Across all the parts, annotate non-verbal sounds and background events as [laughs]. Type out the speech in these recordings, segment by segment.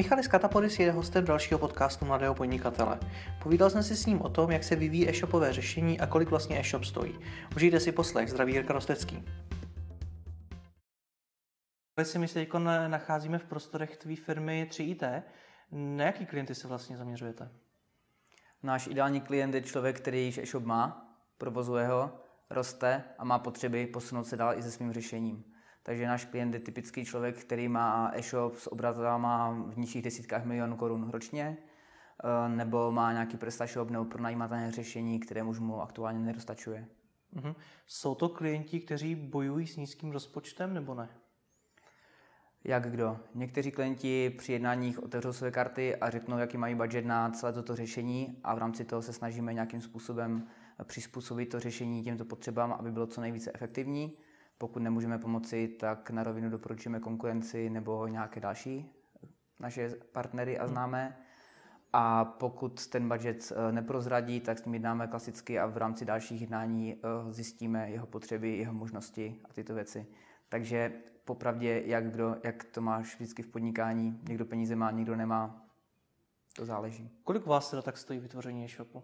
Michalis Katapodis je hostem dalšího podcastu Mladého podnikatele. Povídal jsem si s ním o tom, jak se vyvíjí e-shopové řešení a kolik vlastně e-shop stojí. Užijte si poslech, zdraví Jirka Rostecký. Si my se teď nacházíme v prostorech tvé firmy 3IT. Na jaký klienty se vlastně zaměřujete? Náš ideální klient je člověk, který již e-shop má, provozuje ho, roste a má potřeby posunout se dál i se svým řešením. Takže náš klient je typický člověk, který má e-shop s obratama v nižších desítkách milionů korun ročně, eh, nebo má nějaký PrestaShop nebo pronajímatelné řešení, které už mu aktuálně nedostačuje. Mm-hmm. Jsou to klienti, kteří bojují s nízkým rozpočtem nebo ne? Jak kdo? Někteří klienti při jednáních otevřou své karty a řeknou, jaký mají budget na celé toto řešení a v rámci toho se snažíme nějakým způsobem přizpůsobit to řešení těmto potřebám, aby bylo co nejvíce efektivní. Pokud nemůžeme pomoci, tak na rovinu doporučíme konkurenci nebo nějaké další naše partnery a hmm. známé. A pokud ten budget eh, neprozradí, tak s ním jednáme klasicky a v rámci dalších jednání eh, zjistíme jeho potřeby, jeho možnosti a tyto věci. Takže popravdě, jak, kdo, jak to máš vždycky v podnikání, někdo peníze má, někdo nemá, to záleží. Kolik vás teda tak stojí vytvoření e-shopu?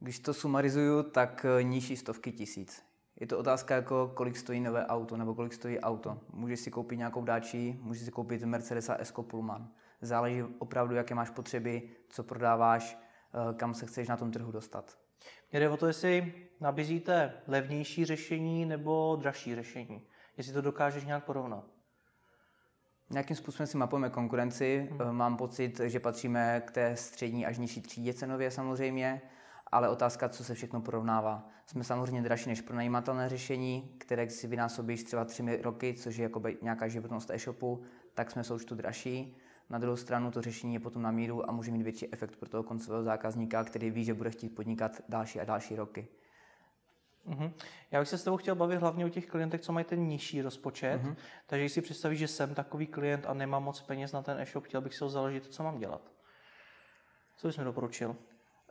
Když to sumarizuju, tak eh, nižší stovky tisíc. Je to otázka, jako kolik stojí nové auto nebo kolik stojí auto. Můžeš si koupit nějakou dáči, můžeš si koupit Mercedesa S Pullman. Záleží opravdu, jaké máš potřeby, co prodáváš, eh, kam se chceš na tom trhu dostat. Mě jde o to, jestli nabízíte levnější řešení nebo dražší řešení. Jestli to dokážeš nějak porovnat. Nějakým způsobem si mapujeme konkurenci. Hmm. Mám pocit, že patříme k té střední až nižší třídě cenově samozřejmě ale otázka, co se všechno porovnává. Jsme samozřejmě dražší než pronajímatelné řešení, které si vynásobíš třeba tři roky, což je jako nějaká životnost e-shopu, tak jsme součtu dražší. Na druhou stranu to řešení je potom na míru a může mít větší efekt pro toho koncového zákazníka, který ví, že bude chtít podnikat další a další roky. Mm-hmm. Já bych se s tebou chtěl bavit hlavně o těch klientech, co mají ten nižší rozpočet. Mm-hmm. Takže když si představíš, že jsem takový klient a nemám moc peněz na ten e-shop, chtěl bych se ho založit, co mám dělat. Co bys mi doporučil?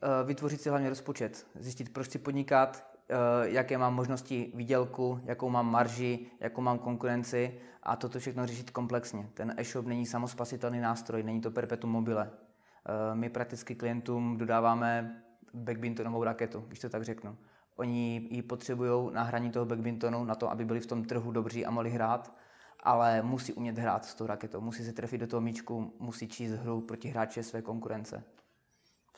Eh, vytvořit si hlavně rozpočet, zjistit, proč si podnikat, eh, jaké mám možnosti výdělku, jakou mám marži, jakou mám konkurenci a toto všechno řešit komplexně. Ten e-shop není samospasitelný nástroj, není to perpetuum mobile. Eh, my prakticky klientům dodáváme backbintonovou raketu, když to tak řeknu. Oni ji potřebují na hraní toho backbintonu, na to, aby byli v tom trhu dobří a mohli hrát, ale musí umět hrát s tou raketou, musí se trefit do toho míčku, musí číst hru proti hráče své konkurence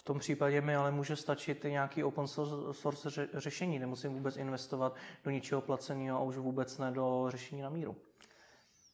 tom případě mi ale může stačit i nějaký open source řešení. Nemusím vůbec investovat do ničeho placeného a už vůbec ne do řešení na míru.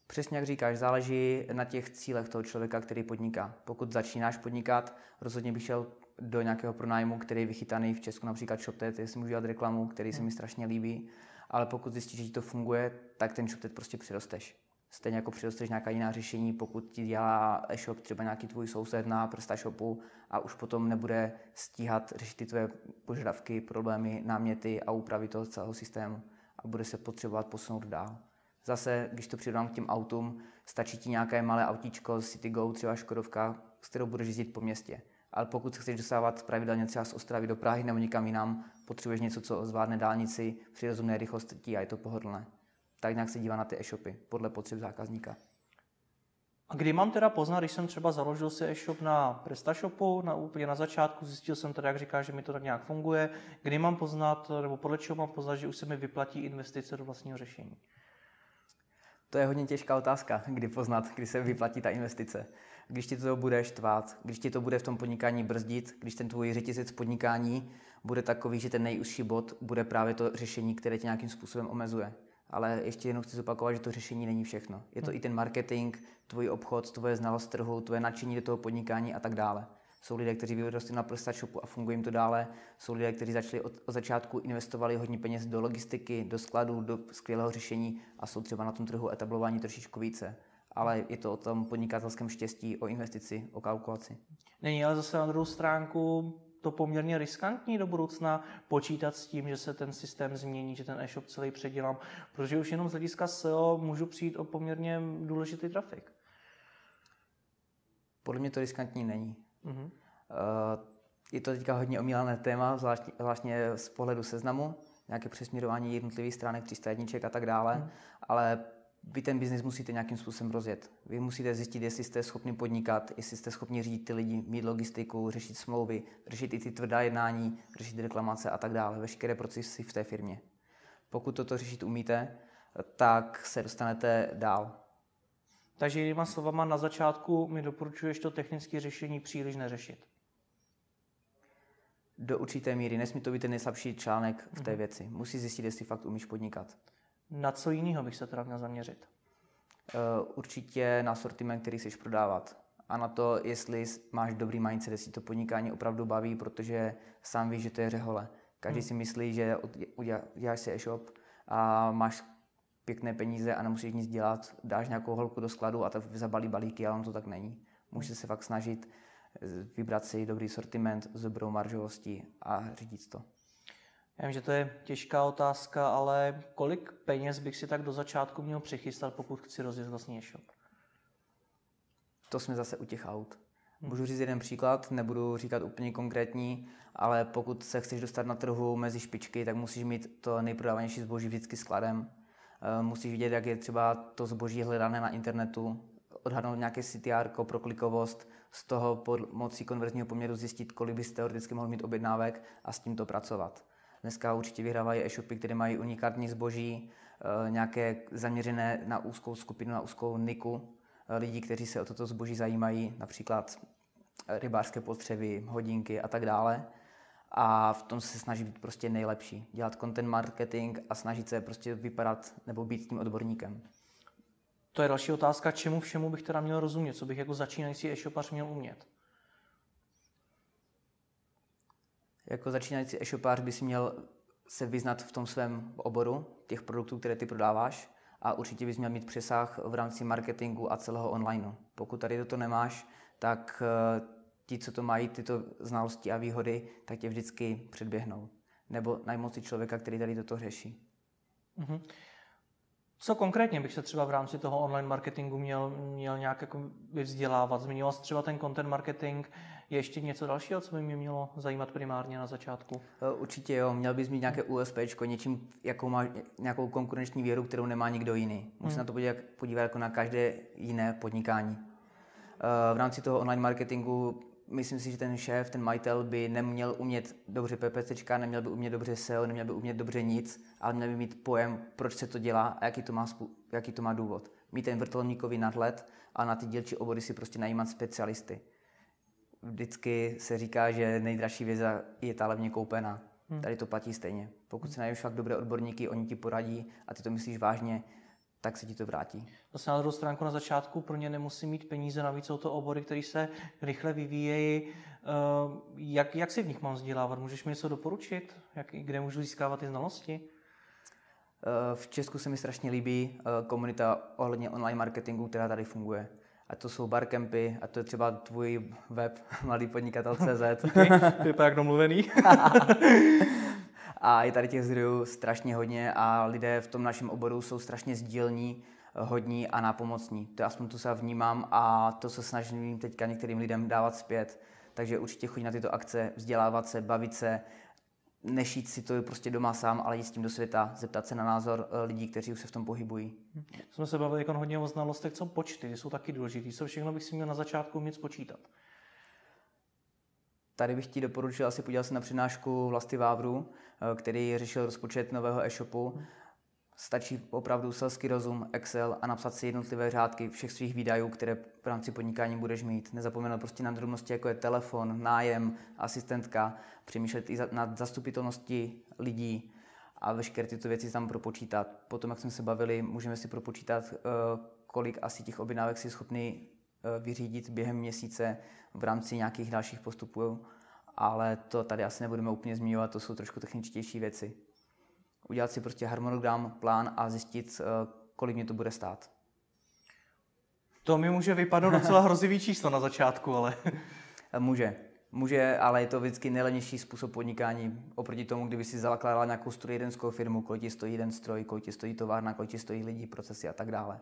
Přesně jak říkáš, záleží na těch cílech toho člověka, který podniká. Pokud začínáš podnikat, rozhodně bych šel do nějakého pronájmu, který je vychytaný v Česku, například ShopTet, jestli můžu dělat reklamu, který se mi strašně líbí, ale pokud zjistíš, že ti to funguje, tak ten ShopTet prostě přirosteš. Stejně jako přidosteš nějaká jiná řešení, pokud ti dělá e-shop třeba nějaký tvůj soused na PrestaShopu a už potom nebude stíhat řešit ty tvoje požadavky, problémy, náměty a úpravy toho celého systému a bude se potřebovat posunout dál. Zase, když to přidám k těm autům, stačí ti nějaké malé autíčko z CityGo, třeba Škodovka, s kterou budeš jezdit po městě. Ale pokud chceš dostávat pravidelně třeba z Ostravy do Prahy nebo někam jinam, potřebuješ něco, co zvládne dálnici při rozumné rychlosti a je to pohodlné tak nějak se dívá na ty e-shopy podle potřeb zákazníka. A kdy mám teda poznat, když jsem třeba založil si e-shop na PrestaShopu, na úplně na začátku, zjistil jsem teda, jak říká, že mi to tak nějak funguje, kdy mám poznat, nebo podle čeho mám poznat, že už se mi vyplatí investice do vlastního řešení? To je hodně těžká otázka, kdy poznat, kdy se vyplatí ta investice. Když ti to bude štvát, když ti to bude v tom podnikání brzdit, když ten tvůj řetězec podnikání bude takový, že ten nejúžší bod bude právě to řešení, které tě nějakým způsobem omezuje ale ještě jednou chci zopakovat, že to řešení není všechno. Je to hmm. i ten marketing, tvůj obchod, tvoje znalost trhu, tvoje nadšení do toho podnikání a tak dále. Jsou lidé, kteří vyrostli na PrestaShopu a funguje jim to dále. Jsou lidé, kteří začali od, od začátku investovali hodně peněz do logistiky, do skladů, do skvělého řešení a jsou třeba na tom trhu etablování trošičku více. Ale je to o tom podnikatelském štěstí, o investici, o kalkulaci. Není ale zase na druhou stránku to poměrně riskantní do budoucna počítat s tím, že se ten systém změní, že ten e-shop celý předělám, protože už jenom z hlediska SEO můžu přijít o poměrně důležitý trafik. Podle mě to riskantní není. Mm-hmm. Je to teďka hodně omílané téma, zvláště, z pohledu seznamu, nějaké přesměrování jednotlivých stránek, 300 jedniček a tak dále, mm. ale vy ten biznis musíte nějakým způsobem rozjet. Vy musíte zjistit, jestli jste schopni podnikat, jestli jste schopni řídit ty lidi, mít logistiku, řešit smlouvy, řešit i ty tvrdá jednání, řešit reklamace a tak dále, veškeré procesy v té firmě. Pokud toto řešit umíte, tak se dostanete dál. Takže jinýma slovama na začátku mi doporučuješ to technické řešení příliš neřešit. Do určité míry. Nesmí to být ten nejslabší článek v té mhm. věci. Musí zjistit, jestli fakt umíš podnikat. Na co jiného bych se teda měl zaměřit? Uh, určitě na sortiment, který chceš prodávat. A na to, jestli máš dobrý mindset, jestli to podnikání opravdu baví, protože sám víš, že to je řehole. Každý hmm. si myslí, že uděláš si e-shop a máš pěkné peníze a nemusíš nic dělat, dáš nějakou holku do skladu a tak zabalí balíky, ale on to tak není. Můžeš se fakt snažit eh, vybrat si dobrý sortiment s dobrou maržovostí a řídit to. Já vím, že to je těžká otázka, ale kolik peněz bych si tak do začátku měl přichystat, pokud chci rozjet vlastní e-shop? To jsme zase u těch aut. Můžu říct jeden příklad, nebudu říkat úplně konkrétní, ale pokud se chceš dostat na trhu mezi špičky, tak musíš mít to nejprodávanější zboží vždycky skladem. Eh, musíš vidět, jak je třeba to zboží hledané na internetu, odhadnout nějaké CTR pro klikovost, z toho pomocí konverzního poměru zjistit, kolik bys teoreticky mohl mít objednávek a s tím to pracovat. Dneska určitě vyhrávají e-shopy, které mají unikátní zboží, eh, nějaké zaměřené na úzkou skupinu, na úzkou niku eh, lidí, kteří se o toto zboží zajímají, například rybářské potřeby, hodinky a tak dále. A v tom se snaží být prostě nejlepší. Dělat content marketing a snažit se prostě vypadat nebo být tím odborníkem. To je další otázka, čemu všemu bych teda měl rozumět, co bych jako začínající e-shopař měl umět. Jako začínající e-shopář bys měl se vyznat v tom svém oboru, těch produktů, které ty prodáváš a určitě bys měl mít přesah v rámci marketingu a celého onlineu. Pokud tady toto nemáš, tak eh, ti, co to mají, tyto znalosti a výhody, tak tě vždycky předběhnou. Nebo najmout si člověka, který tady toto řeší. Mm-hmm. Co konkrétně bych se třeba v rámci toho online marketingu měl, měl nějak jako vzdělávat? Zmiňoval jsi třeba ten content marketing. Je ještě něco dalšího, co by mě mělo zajímat primárně na začátku? E, určitě jo, měl bys mít nějaké USP, něčím, jakou má, nějakou konkurenční věru, kterou nemá nikdo jiný. Musí hmm. na to podívat, podívat jako na každé jiné podnikání. E, v rámci toho online marketingu myslím si, že ten šéf, ten majitel by neměl umět dobře PPC, neměl by umět dobře SEO, neměl by umět dobře nic, ale měl by mít pojem, proč se to dělá a jaký to má, jaký to má důvod. Mít ten vrtulníkový nadhled a na ty dílčí obory si prostě najímat specialisty. Vždycky se říká, že nejdražší věc je ta levně koupená. Hmm. Tady to platí stejně. Pokud si najdeš fakt dobré odborníky, oni ti poradí a ty to myslíš vážně, tak se ti to vrátí. Zase na druhou stránku na začátku pro ně nemusí mít peníze, navíc jsou to obory, které se rychle vyvíjejí. Eh, jak, jak si v nich mám vzdělávat? Můžeš mi něco doporučit? Jak, kde můžu získávat ty znalosti? Eh, v Česku se mi strašně líbí eh, komunita ohledně online marketingu, která tady funguje. A to jsou barkempy, a to je třeba tvůj web [laughs] [laughs] to je jak domluvený. [laughs] A je tady těch zdrojů strašně hodně a lidé v tom našem oboru jsou strašně sdílní, hodní a nápomocní. To aspoň to se vnímám a to se snažím teďka některým lidem dávat zpět. Takže určitě chodit na tyto akce, vzdělávat se, bavit se, nešít si to prostě doma sám, ale jít s tím do světa, zeptat se na názor eh, lidí, kteří už se v tom pohybují. Jsme se bavili jako hodně o znalostech, co počty, ty jsou taky důležité. Co všechno bych si měl na začátku umět spočítat? Tady bych ti doporučil asi podívat se na přednášku Vlasty Vávru, eh, který řešil rozpočet nového e-shopu. Stačí opravdu selský rozum, Excel a napsat si jednotlivé řádky všech svých výdajů, které v rámci podnikání budeš mít. Nezapomenout prostě na drobnosti, jako je telefon, nájem, asistentka, přemýšlet i nad zastupitelností lidí a veškeré tyto věci tam propočítat. Potom, jak jsme se bavili, můžeme si propočítat, eh, kolik asi těch objednávek si schopný eh, vyřídit během měsíce, v rámci nějakých dalších postupů, ale to tady asi nebudeme úplně zmiňovat, to jsou trošku techničtější věci. Udělat si prostě harmonogram, plán a zjistit, eh, kolik mě to bude stát. To mi může vypadnout [laughs] docela hrozivý číslo na začátku, ale... může. Může, ale je to vždycky nejlevnější způsob podnikání oproti tomu, kdyby si zakládala nějakou strojírenskou firmu, kolik ti stojí jeden stroj, kolik ti stojí továrna, kolik ti stojí lidi, procesy a tak dále.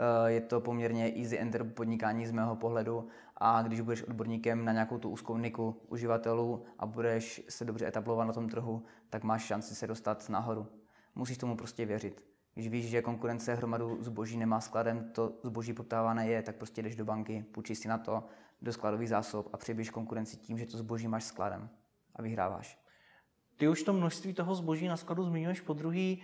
Eh, je to poměrně easy enter podnikání z mého pohledu a když budeš odborníkem na nějakou tu úzkou niku uživatelů a budeš se dobře etablovat na tom trhu, tak máš šanci se dostat nahoru. Musíš tomu prostě věřit. Když víš, že konkurence hromadu zboží nemá skladem, to zboží poptávané je, tak prostě jdeš do banky, půjčíš si na to do skladových zásob a přibíš konkurenci tím, že to zboží máš skladem a vyhráváš. Ty už to množství toho zboží na skladu zmiňuješ po druhý.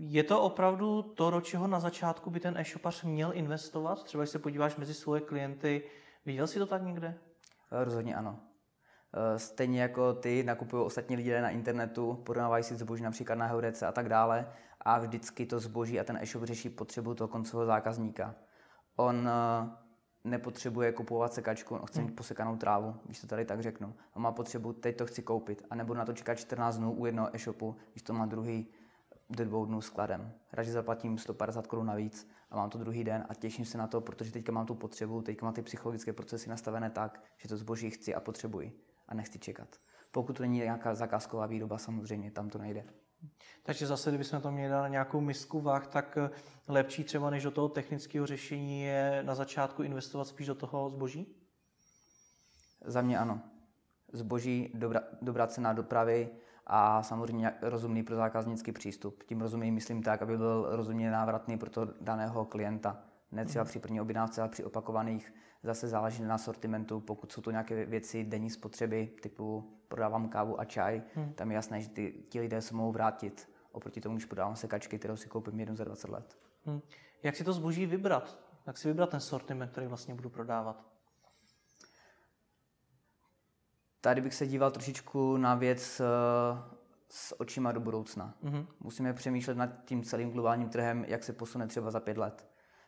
Je to opravdu to, do čeho na začátku by ten e-shopař měl investovat? Třeba když se podíváš mezi svoje klienty, viděl jsi to tak někde? Eh, rozhodně ano. Eh, stejně jako ty nakupují ostatní lidé na internetu, porovnávají si zboží například na Heurece a tak dále a vždycky to zboží a ten e-shop řeší potřebu toho koncového zákazníka. On eh, nepotřebuje kupovat sekačku, on chce mít hmm. posekanou trávu, když to tady tak řeknu. On má potřebu, teď to chci koupit a nebudu na to čekat 14 dnů u jednoho e-shopu, když to má druhý do dvou dnů skladem. Radši zaplatím 150 korun navíc a mám to druhý den a těším se na to, protože teďka mám tu potřebu, teďka mám ty psychologické procesy nastavené tak, že to zboží chci a potřebuji a nechci čekat. Pokud to není nějaká zakázková výroba, samozřejmě tam to nejde. Takže zase, kdybychom to měli na nějakou misku váh, tak eh, lepší třeba než do toho technického řešení je na začátku investovat spíš do toho zboží? Za mě ano. Zboží, dobrá, dobrá cena dopravy a samozřejmě rozumný pro zákaznický přístup. Tím rozumím, myslím tak, aby byl rozumně návratný pro toho daného klienta. Ne třeba hmm. při první objednávce, ale při opakovaných Zase záleží na sortimentu, pokud jsou to nějaké věci denní spotřeby, typu prodávám kávu a čaj, hmm. tam je jasné, že ty, ti lidé se mohou vrátit oproti tomu, když prodávám sekačky, kterou si koupím jednou za 20 let. Hmm. Jak si to zboží vybrat? Jak si vybrat ten sortiment, který vlastně budu prodávat? Tady bych se díval trošičku na věc uh, s očima do budoucna. Mm-hmm. Musíme přemýšlet nad tím celým globálním trhem, jak se posune třeba za pět let.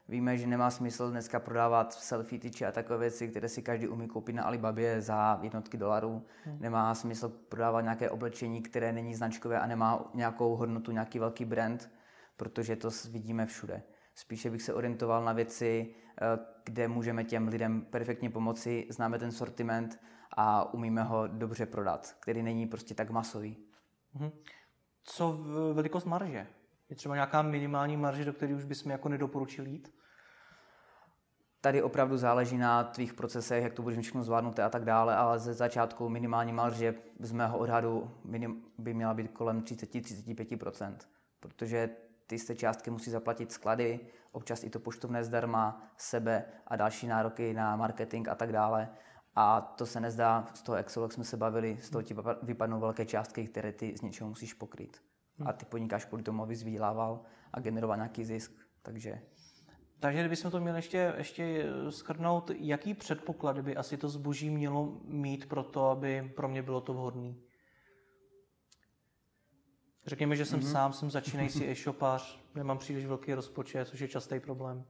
Víme, že nemá smysl dneska prodávat selfie tyči a takové věci, které si každý umí koupit na Alibabě za jednotky dolarů. Hmm. Nemá smysl prodávat nějaké oblečení, které není značkové a nemá nějakou hodnotu, nějaký velký brand, protože to vidíme všude. Spíše bych se orientoval na věci, eh, kde můžeme těm lidem perfektně pomoci, známe ten sortiment a umíme ho dobře prodat, který není prostě tak masový. Hmm. Co velikost marže? Je třeba nějaká minimální marže, do které už bychom jako nedoporučili jít? Tady opravdu záleží na tvých procesech, jak to budeš všechno zvládnuté a tak dále, ale ze začátku minimální marže z mého odhadu by měla být kolem 30-35%, protože ty z té částky musí zaplatit sklady, občas i to poštovné zdarma, sebe a další nároky na marketing a tak dále. A to se nezdá, z toho Excelu, jak jsme se bavili, z toho ti vypadnou velké částky, které ty z něčeho musíš pokryt. A ty podnikáš kvůli tomu, abys vydělával a generoval nějaký zisk. Takže takže kdybychom to měli ještě, ještě schrnout, jaký předpoklady by asi to zboží mělo mít pro to, aby pro mě bylo to vhodné? Řekněme, že jsem mm-hmm. sám, jsem začínající [laughs] e-shopář, nemám příliš velký rozpočet, což je častý problém.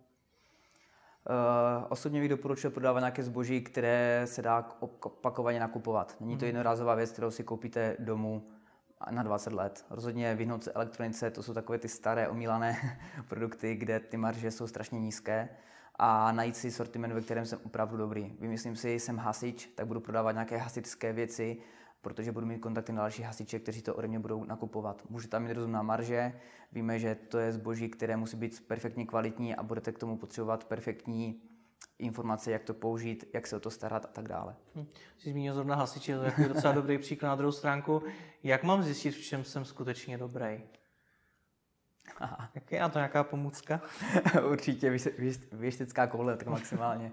Uh, osobně bych doporučil prodávat nějaké zboží, které se dá opakovaně nakupovat. Není to mhm. jednorázová věc, kterou si koupíte domů na 20 let. Rozhodně vyhnout se elektronice, to jsou takové ty staré omílané [laughs] produkty, kde ty marže jsou strašně nízké a najít si sortiment, ve kterém jsem opravdu dobrý. Vymyslím si, jsem hasič, tak budu prodávat nějaké hasičské věci, protože budu mít kontakty na další hasiče, kteří to ode mě budou nakupovat. Může tam mít rozumná marže, víme, že to je zboží, které musí být perfektně kvalitní a budete k tomu potřebovat perfektní informace, jak to použít, jak se o to starat a tak dále. Hm. Jsi zmínil zrovna hasiče, to je docela dobrý příklad na druhou stránku. Jak mám zjistit, v čem jsem skutečně dobrý? Aha. Jak je na to nějaká pomůcka? [laughs] Určitě, věštická koule, tak maximálně.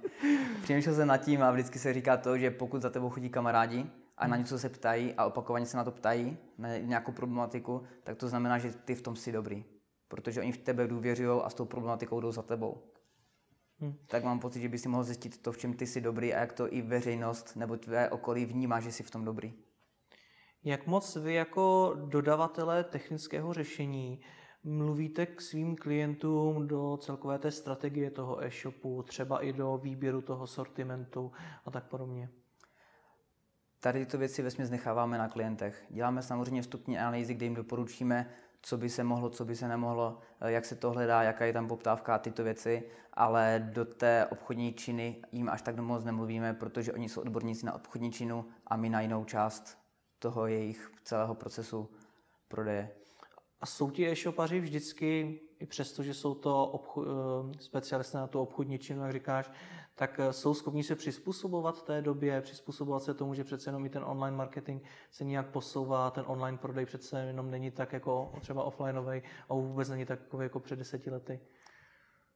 Přemýšlel jsem nad tím a vždycky se říká to, že pokud za tebou chodí kamarádi a na hm. něco se ptají a opakovaně se na to ptají, na nějakou problematiku, tak to znamená, že ty v tom jsi dobrý. Protože oni v tebe důvěřují a s tou problematikou jdou za tebou. Hmm. Tak mám pocit, že by si mohl zjistit to, v čem ty jsi dobrý a jak to i veřejnost nebo tvé okolí vnímá, že jsi v tom dobrý. Jak moc vy jako dodavatelé technického řešení mluvíte k svým klientům do celkové té strategie toho e-shopu, třeba i do výběru toho sortimentu a tak podobně? Tady tyto věci vesměs necháváme na klientech. Děláme samozřejmě vstupní analýzy, kde jim doporučíme, co by se mohlo, co by se nemohlo, eh, jak se to hledá, jaká je tam poptávka a tyto věci, ale do té obchodní činy jim až tak moc nemluvíme, protože oni jsou odborníci na obchodní činu a my na jinou část toho jejich celého procesu prodeje. A jsou ti e-shopaři vždycky i přesto, že jsou to obcho- eh, specialisté na tu obchodní činu, jak říkáš, tak eh, jsou schopni se přizpůsobovat té době, přizpůsobovat se tomu, že přece jenom i ten online marketing se nějak posouvá, ten online prodej přece jenom není tak jako třeba offlineový a vůbec není takový jako před deseti lety.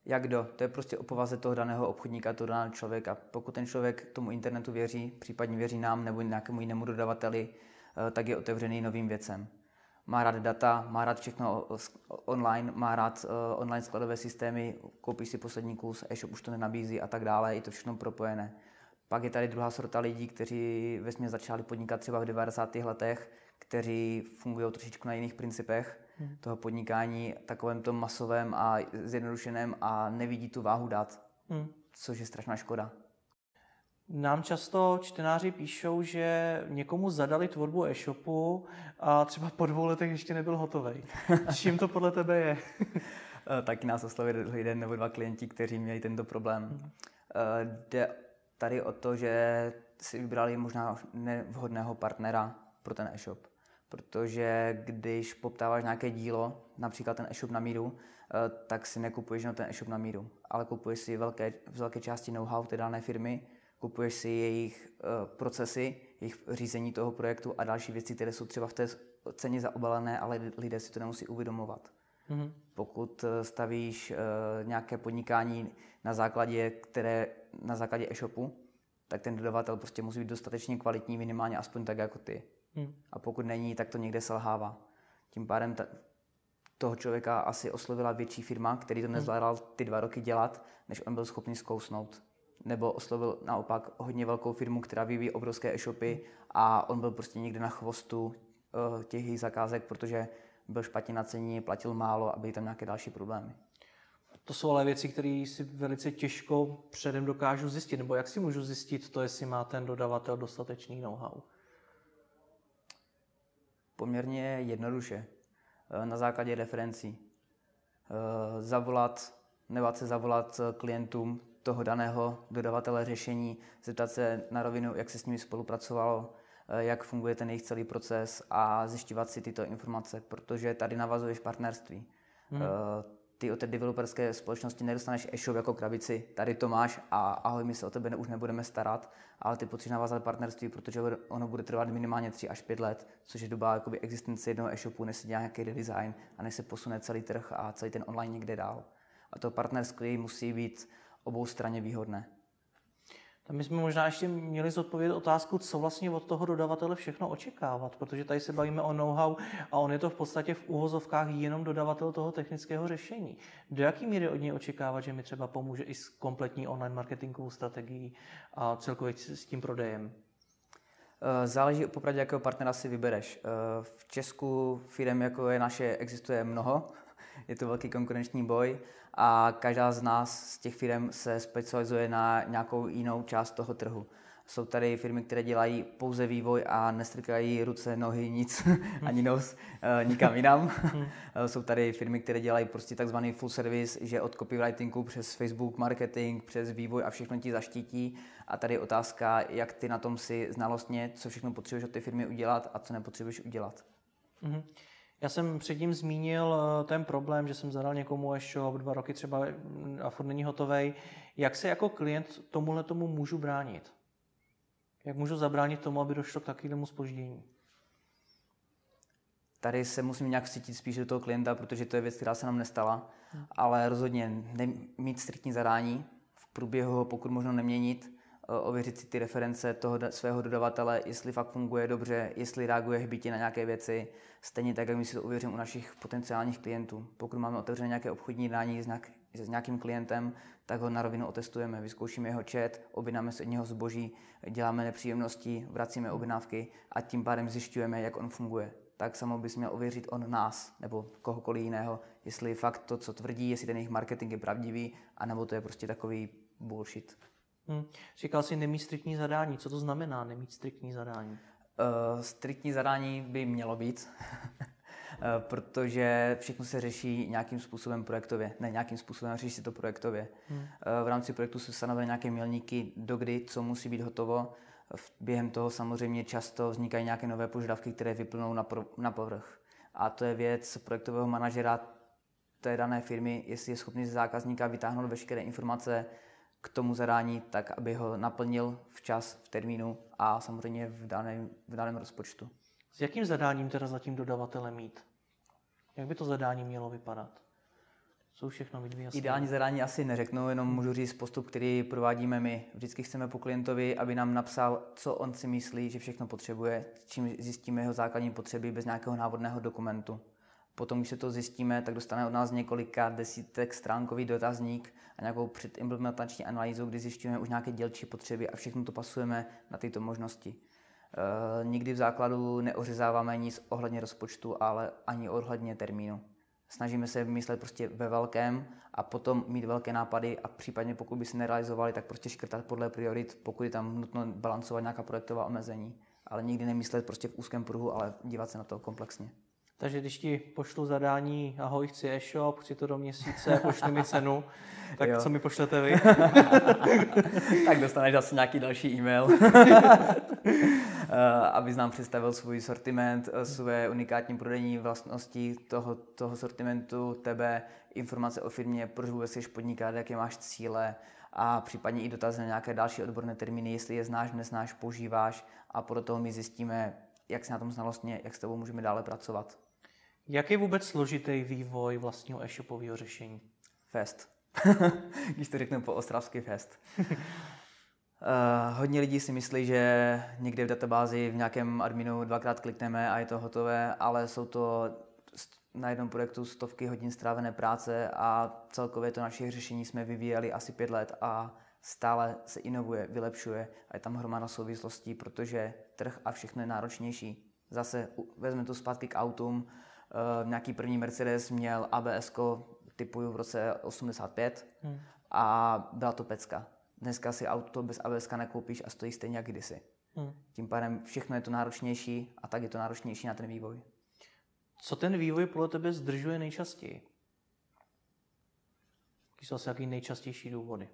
Jak kdo? To je prostě o povaze toho daného obchodníka, toho daného člověka. Pokud ten člověk tomu internetu věří, případně věří nám nebo nějakému jinému dodavateli, eh, tak je otevřený novým věcem. Má rád data, má rád všechno online, má rád eh, online skladové systémy, koupí si poslední kus, e-shop už to nenabízí a tak dále, je to všechno propojené. Pak je tady druhá sorta lidí, kteří ve začali podnikat třeba v 90. letech, kteří fungují trošičku na jiných principech hmm. toho podnikání, takovém tom masovém a zjednodušeném a nevidí tu váhu dat, hmm. což je strašná škoda. Nám často čtenáři píšou, že někomu zadali tvorbu e-shopu a třeba po dvou letech ještě nebyl hotový. [laughs] Čím to podle tebe je? Eh, taky nás oslovili jeden nebo dva klienti, kteří měli tento problém. Hmm. Eh, jde tady o to, že si vybrali možná nevhodného partnera pro ten e-shop. Protože když poptáváš nějaké dílo, například ten e-shop na míru, eh, tak si nekupuješ na ten e-shop na míru, ale kupuješ si velké, v velké části know-how té dané firmy, kupuješ si jejich uh, procesy, jejich řízení toho projektu a další věci, které jsou třeba v té ceně zaobalené, ale lidé si to nemusí uvědomovat. Mm-hmm. Pokud eh, stavíš uh, nějaké podnikání na základě, které, na základě e-shopu, tak ten dodavatel prostě musí být dostatečně kvalitní, minimálně aspoň tak jako ty. Mm. A pokud není, tak to někde selhává. Tím pádem ta, toho člověka asi oslovila větší firma, který to mhm. nezvládal ty dva roky dělat, než on byl schopný zkousnout nebo oslovil naopak hodně velkou firmu, která vyvíjí obrovské e-shopy a on byl prostě někde na chvostu uh, těch jejich zakázek, protože byl špatně naceněný, platil málo a byly tam nějaké další problémy. To jsou ale věci, které si velice těžko předem dokážu zjistit. Nebo jak si můžu zjistit to, jestli má ten dodavatel dostatečný know-how? Poměrně jednoduše. Eh, na základě referencí. Eh, zavolat, nebát se zavolat klientům, toho daného dodavatele řešení, zeptat se na rovinu, jak se s nimi spolupracovalo, eh, jak funguje ten jejich celý proces a zjišťovat si tyto informace, protože tady navazuješ partnerství. Hmm. Eh, ty od té developerské společnosti nedostaneš e-shop jako krabici, tady to máš a ahoj, my se o tebe už nebudeme starat, ale ty potřebuješ navázat partnerství, protože ono bude trvat minimálně 3 až 5 let, což je doba jakoby, existence jednoho e-shopu, než se dělá nějaký redesign a než se posune celý trh a celý ten online někde dál. A to partnerství musí být obou straně výhodné. Tam my jsme možná ještě měli zodpovědět otázku, co vlastně od toho dodavatele všechno očekávat, protože tady se bavíme o know-how a on je to v podstatě v úvozovkách jenom dodavatel toho technického řešení. Do jaký míry od něj očekávat, že mi třeba pomůže i s kompletní online marketingovou strategií a celkově s tím prodejem? Eh, záleží popravdě, jakého partnera si vybereš. Eh, v Česku firm, jako je naše, existuje mnoho. [laughs] Je to velký konkurenční boj a každá z nás, z těch firm, se specializuje na nějakou jinou část toho trhu. Jsou tady firmy, které dělají pouze vývoj a nestrkají ruce, nohy, nic, [laughs] ani nos eh, nikam jinam. [laughs] Jsou tady firmy, které dělají prostě takzvaný full service, že od copywritingu přes Facebook marketing, přes vývoj a všechno ti zaštítí. A tady je otázka, jak ty na tom si znalostně, co všechno potřebuješ od té firmy udělat a co nepotřebuješ udělat. Mm-hmm. Já jsem předtím zmínil eh, ten problém, že jsem zadal někomu e-shop dva roky třeba mm, a furt není hotový. Jak se jako klient tomuhle tomu můžu bránit? Jak můžu zabránit tomu, aby došlo k takovému spoždění? Tady se musím nějak cítit spíš do toho klienta, protože to je věc, která se nám nestala, hmm. ale rozhodně mít striktní zadání, v průběhu ho pokud možno neměnit, ověřit si ty reference toho svého dodavatele, jestli fakt funguje dobře, jestli reaguje hbitě na nějaké věci, stejně tak, jak my si to uvěřím u našich potenciálních klientů. Pokud máme otevřené nějaké obchodní jednání s, nějak, s nějakým klientem, tak ho na rovinu otestujeme, vyzkoušíme jeho chat, objednáme se od něho zboží, děláme nepříjemnosti, vracíme objednávky a tím pádem zjišťujeme, jak on funguje. Tak samo bys měl ověřit on nás nebo kohokoliv jiného, jestli fakt to, co tvrdí, jestli ten jejich marketing je pravdivý, anebo to je prostě takový bullshit. Hmm. Říkal jsi nemít striktní zadání. Co to znamená nemít striktní zadání? Uh, striktní zadání by mělo být, [laughs] eh, protože všechno se řeší nějakým způsobem projektově. Ne nějakým způsobem, řeší se to projektově. Hmm. Uh, v rámci projektu se stanovily nějaké milníky, dokdy co musí být hotovo. Během toho samozřejmě často vznikají nějaké nové požadavky, které vyplnou na, pro, na povrch. A to je věc projektového manažera té dané firmy, jestli je schopný z zákazníka vytáhnout veškeré informace k tomu zadání, tak aby ho naplnil včas, v termínu a samozřejmě v daném, v daném rozpočtu. S jakým zadáním teda zatím dodavatele mít? Jak by to zadání mělo vypadat? Co všechno mít vyjasněné? Ideální zadání asi neřeknu, jenom můžu říct postup, který provádíme my. Vždycky chceme po klientovi, aby nám napsal, co on si myslí, že všechno potřebuje, čím zjistíme jeho základní potřeby bez nějakého návodného dokumentu. Potom, když se to zjistíme, tak dostane od nás několika desítek stránkový dotazník a nějakou předimplementační analýzu, kdy zjišťujeme už nějaké dělčí potřeby a všechno to pasujeme na tyto možnosti. E, nikdy v základu neořezáváme nic ohledně rozpočtu, ale ani ohledně termínu. Snažíme se vymyslet prostě ve velkém a potom mít velké nápady a případně pokud by se nerealizovali, tak prostě škrtat podle priorit, pokud je tam nutno balancovat nějaká projektová omezení. Ale nikdy nemyslet prostě v úzkém pruhu, ale dívat se na to komplexně. Takže když ti pošlu zadání, ahoj, chci e-shop, chci to do měsíce, pošli mi cenu, [laughs] tak jo. co mi pošlete vy? [laughs] tak dostaneš asi nějaký další e-mail, [laughs] aby nám představil svůj sortiment, své unikátní prodejní vlastnosti toho, toho sortimentu, tebe, informace o firmě, proč vůbec jsi podnikat, jaké máš cíle a případně i dotazy na nějaké další odborné termíny, jestli je znáš, neznáš, používáš a podle toho my zjistíme, jak se na tom znalostně, jak s tebou můžeme dále pracovat. Jak je vůbec složitý vývoj vlastního e-shopového řešení? Fest. [laughs] Když to řeknu po ostravsky fest. uh, [laughs] hodně lidí si myslí, že někde v databázi v nějakém adminu dvakrát klikneme a je to hotové, ale jsou to na jednom projektu stovky hodin strávené práce a celkově to naše řešení jsme vyvíjeli asi pět let a stále se inovuje, vylepšuje a je tam hromada souvislostí, protože trh a všechno je náročnější. Zase vezme to zpátky k autům, Uh, nějaký první Mercedes měl ABS typu v roce 85 hmm. a byla to pecka. Dneska si auto bez ABS nekoupíš a stojí stejně jak kdysi. Hmm. Tím pádem všechno je to náročnější a tak je to náročnější na ten vývoj. Co ten vývoj podle tebe zdržuje nejčastěji? Jaký jsou asi jaký nejčastější důvody?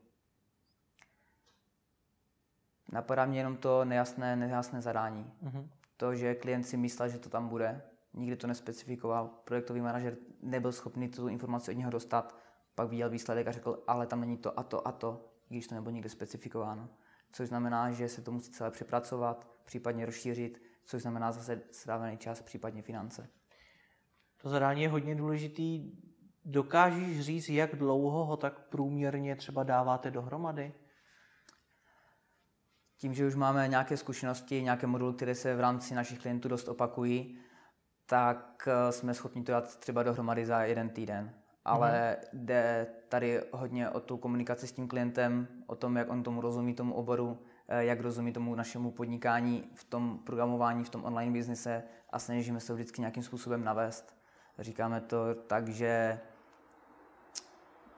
Napadá mě jenom to nejasné, nejasné zadání. Mm-hmm. To, že klient si myslel, že to tam bude, nikdy to nespecifikoval. Projektový manažer nebyl schopný tu informaci od něho dostat, pak viděl výsledek a řekl, ale tam není to a to a to, když to nebylo nikdy specifikováno. Což znamená, že se to musí celé přepracovat, případně rozšířit, což znamená zase strávený čas, případně finance. To zadání je hodně důležitý. Dokážeš říct, jak dlouho ho tak průměrně třeba dáváte dohromady? Tím, že už máme nějaké zkušenosti, nějaké moduly, které se v rámci našich klientů dost opakují, tak eh, jsme schopni to dát třeba dohromady za jeden týden. Ale mm. jde tady hodně o tu komunikaci s tím klientem, o tom, jak on tomu rozumí, tomu oboru, eh, jak rozumí tomu našemu podnikání v tom programování, v tom online biznise a snažíme se vždycky nějakým způsobem navést. Říkáme to tak, že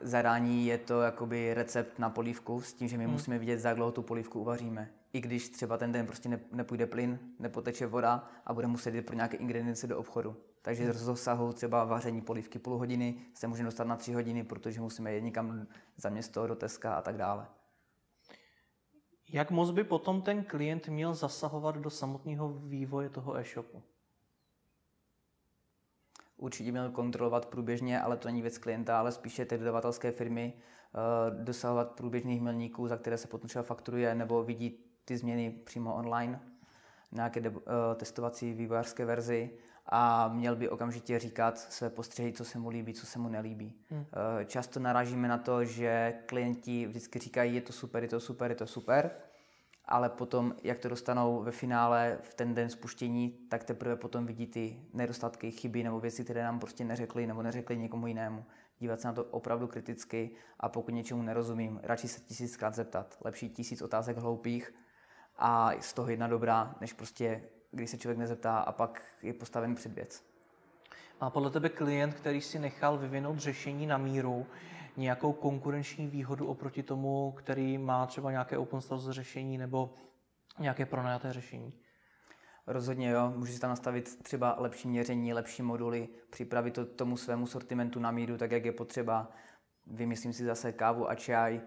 zadání je to jakoby recept na polívku s tím, že my hmm. musíme vidět, za dlouho tu polívku uvaříme i když třeba ten den prostě ne, nepůjde plyn, nepoteče voda a bude muset jít pro nějaké ingredience do obchodu. Takže z rozsahu třeba vaření polívky půl hodiny se může dostat na tři hodiny, protože musíme jít někam za město, do Teska a tak dále. Jak moc by potom ten klient měl zasahovat do samotného vývoje toho e-shopu? Určitě měl kontrolovat průběžně, ale to není věc klienta, ale spíše té dodavatelské firmy, eh, dosahovat průběžných milníků, za které se potom třeba fakturuje, nebo vidí ty změny přímo online, nějaké de- eh, testovací vývojářské verzi a měl by okamžitě říkat své postřehy, co se mu líbí, co se mu nelíbí. Hmm. Eh, často narážíme na to, že klienti vždycky říkají, je to super, je to super, je to super, ale potom, jak to dostanou ve finále v ten den spuštění, tak teprve potom vidí ty nedostatky, chyby nebo věci, které nám prostě neřekli nebo neřekli někomu jinému. Dívat se na to opravdu kriticky a pokud něčemu nerozumím, radši se tisíckrát zeptat. Lepší tisíc otázek hloupých, a z toho jedna dobrá, než prostě, když se člověk nezeptá a pak je postaven před věc. A podle tebe klient, který si nechal vyvinout řešení na míru, nějakou konkurenční výhodu oproti tomu, který má třeba nějaké open source řešení nebo nějaké pronajaté řešení? Rozhodně jo, může si tam nastavit třeba lepší měření, lepší moduly, připravit to tomu svému sortimentu na míru, tak jak je potřeba. Vymyslím si zase kávu a čaj,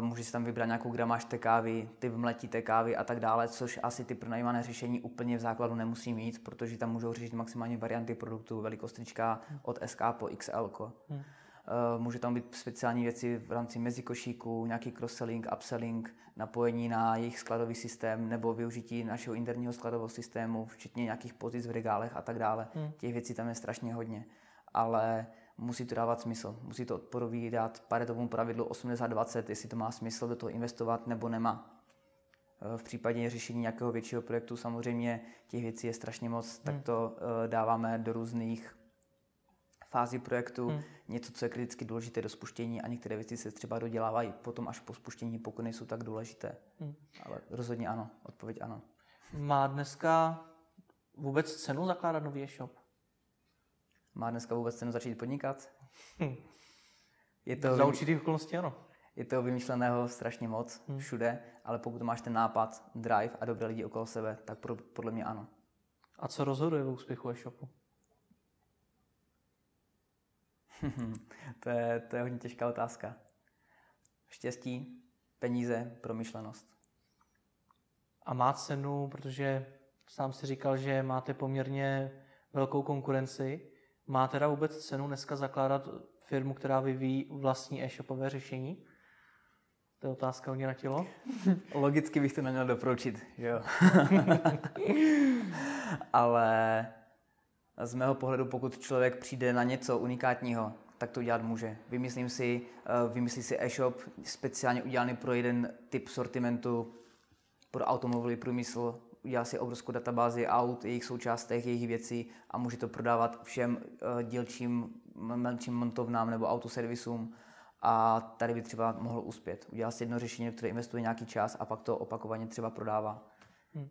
můžeš si tam vybrat nějakou gramáž té kávy, typ mletí té kávy a tak dále, což asi ty pronajímané řešení úplně v základu nemusí mít, protože tam můžou řešit maximálně varianty produktu, velikost trička od SK po XL. Hmm. Uh, může tam být speciální věci v rámci mezikošíku, nějaký cross-selling, upselling, napojení na jejich skladový systém nebo využití našeho interního skladového systému, včetně nějakých pozic v regálech a tak dále. Hmm. Těch věcí tam je strašně hodně. Ale musí to dávat smysl. Musí to odpovídat paretovému pravidlu 80-20, jestli to má smysl do toho investovat nebo nemá. Eh, v případě řešení nějakého většího projektu samozřejmě těch věcí je strašně moc, hmm. tak to uh, dáváme do různých fází projektu, hmm. něco, co je kriticky důležité do spuštění a některé věci se třeba dodělávají potom až po spuštění, pokud nejsou tak důležité. Hmm. Ale rozhodně ano, odpověď ano. Má dneska vůbec cenu zakládat nový e-shop? Má dneska vůbec cenu začít podnikat? Hm. Je to Za určitých okolností ano. Je to vymyšleného strašně moc hmm. všude, ale pokud máš ten nápad, drive a dobré lidi okolo sebe, tak pro, podle mě ano. A co rozhoduje v úspěchu e-shopu? [laughs] to, je, to je hodně těžká otázka. Štěstí, peníze, promyšlenost. A má cenu, protože sám si říkal, že máte poměrně velkou konkurenci, má teda vůbec cenu dneska zakládat firmu, která vyvíjí vlastní e-shopové řešení? To je otázka hodně na tělo. [laughs] Logicky bych to neměl doporučit, jo. [laughs] Ale z mého pohledu, pokud člověk přijde na něco unikátního, tak to udělat může. Vymyslím si, eh, vymyslí si e-shop speciálně udělaný pro jeden typ sortimentu, pro automobilový průmysl, udělá si obrovskou databázi aut, jejich součástech, jejich věcí a může to prodávat všem uh, dílčím menším montovnám nebo autoservisům a tady by třeba mohl uspět. Udělá si jedno řešení, které investuje nějaký čas a pak to opakovaně třeba prodává. Hmm.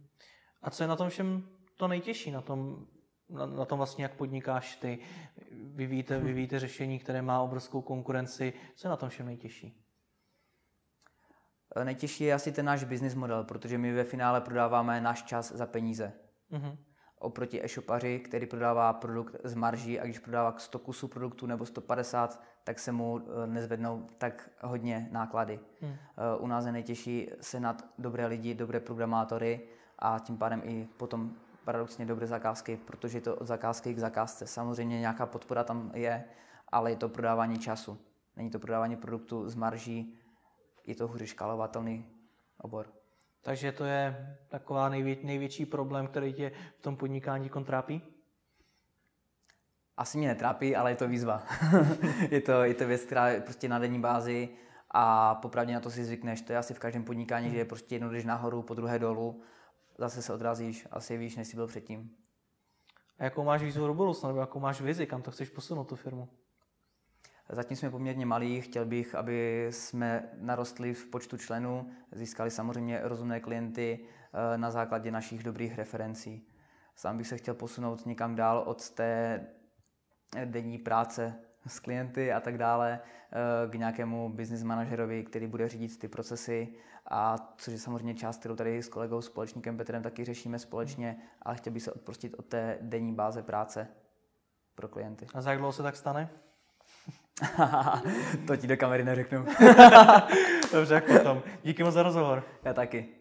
A co je na tom všem to nejtěžší, na tom, na, na tom vlastně, jak podnikáš ty? Vyvíjíte, hmm. vyvíjíte řešení, které má obrovskou konkurenci. Co je na tom všem nejtěžší? Eh, nejtěžší je asi ten náš business model, protože my ve finále prodáváme náš čas za peníze. Mm-hmm. Oproti e-shopaři, který prodává produkt z marží a když prodává 100 kusů produktu nebo 150, tak se mu eh, nezvednou tak hodně náklady. Mm. U nás je nejtěžší senat dobré lidi, dobré programátory a tím pádem i potom paradoxně dobré zakázky, protože je to od zakázky k zakázce. Samozřejmě nějaká podpora tam je, ale je to prodávání času. Není to prodávání produktu z marží, je to hůře škálovatelný obor. Takže to je taková nejvě, největší problém, který tě v tom podnikání kontrápí? Asi mě netrápí, ale je to výzva. [laughs] je, to, je to věc, která je prostě na denní bázi a popravdě na to si zvykneš. To je asi v každém podnikání, hmm. že je prostě jedno jdeš nahoru, po druhé dolů, zase se odrazíš, asi víš, než jsi byl předtím. A jakou máš výzvu do budoucna, nebo jakou máš vizi, kam to chceš posunout tu firmu? Zatím jsme poměrně malí, chtěl bych, aby jsme narostli v počtu členů, získali samozřejmě rozumné klienty eh, na základě našich dobrých referencí. Sám bych se chtěl posunout někam dál od té denní práce s klienty a tak dále eh, k nějakému business manažerovi, který bude řídit ty procesy a což je samozřejmě část, kterou tady s kolegou společníkem Petrem taky řešíme společně, ale chtěl bych se odprostit od té denní báze práce pro klienty. A za jak dlouho se tak stane? [laughs] to ti do kamery neřeknu. [laughs] Dobře, jak potom. Díky moc za rozhovor. Já taky.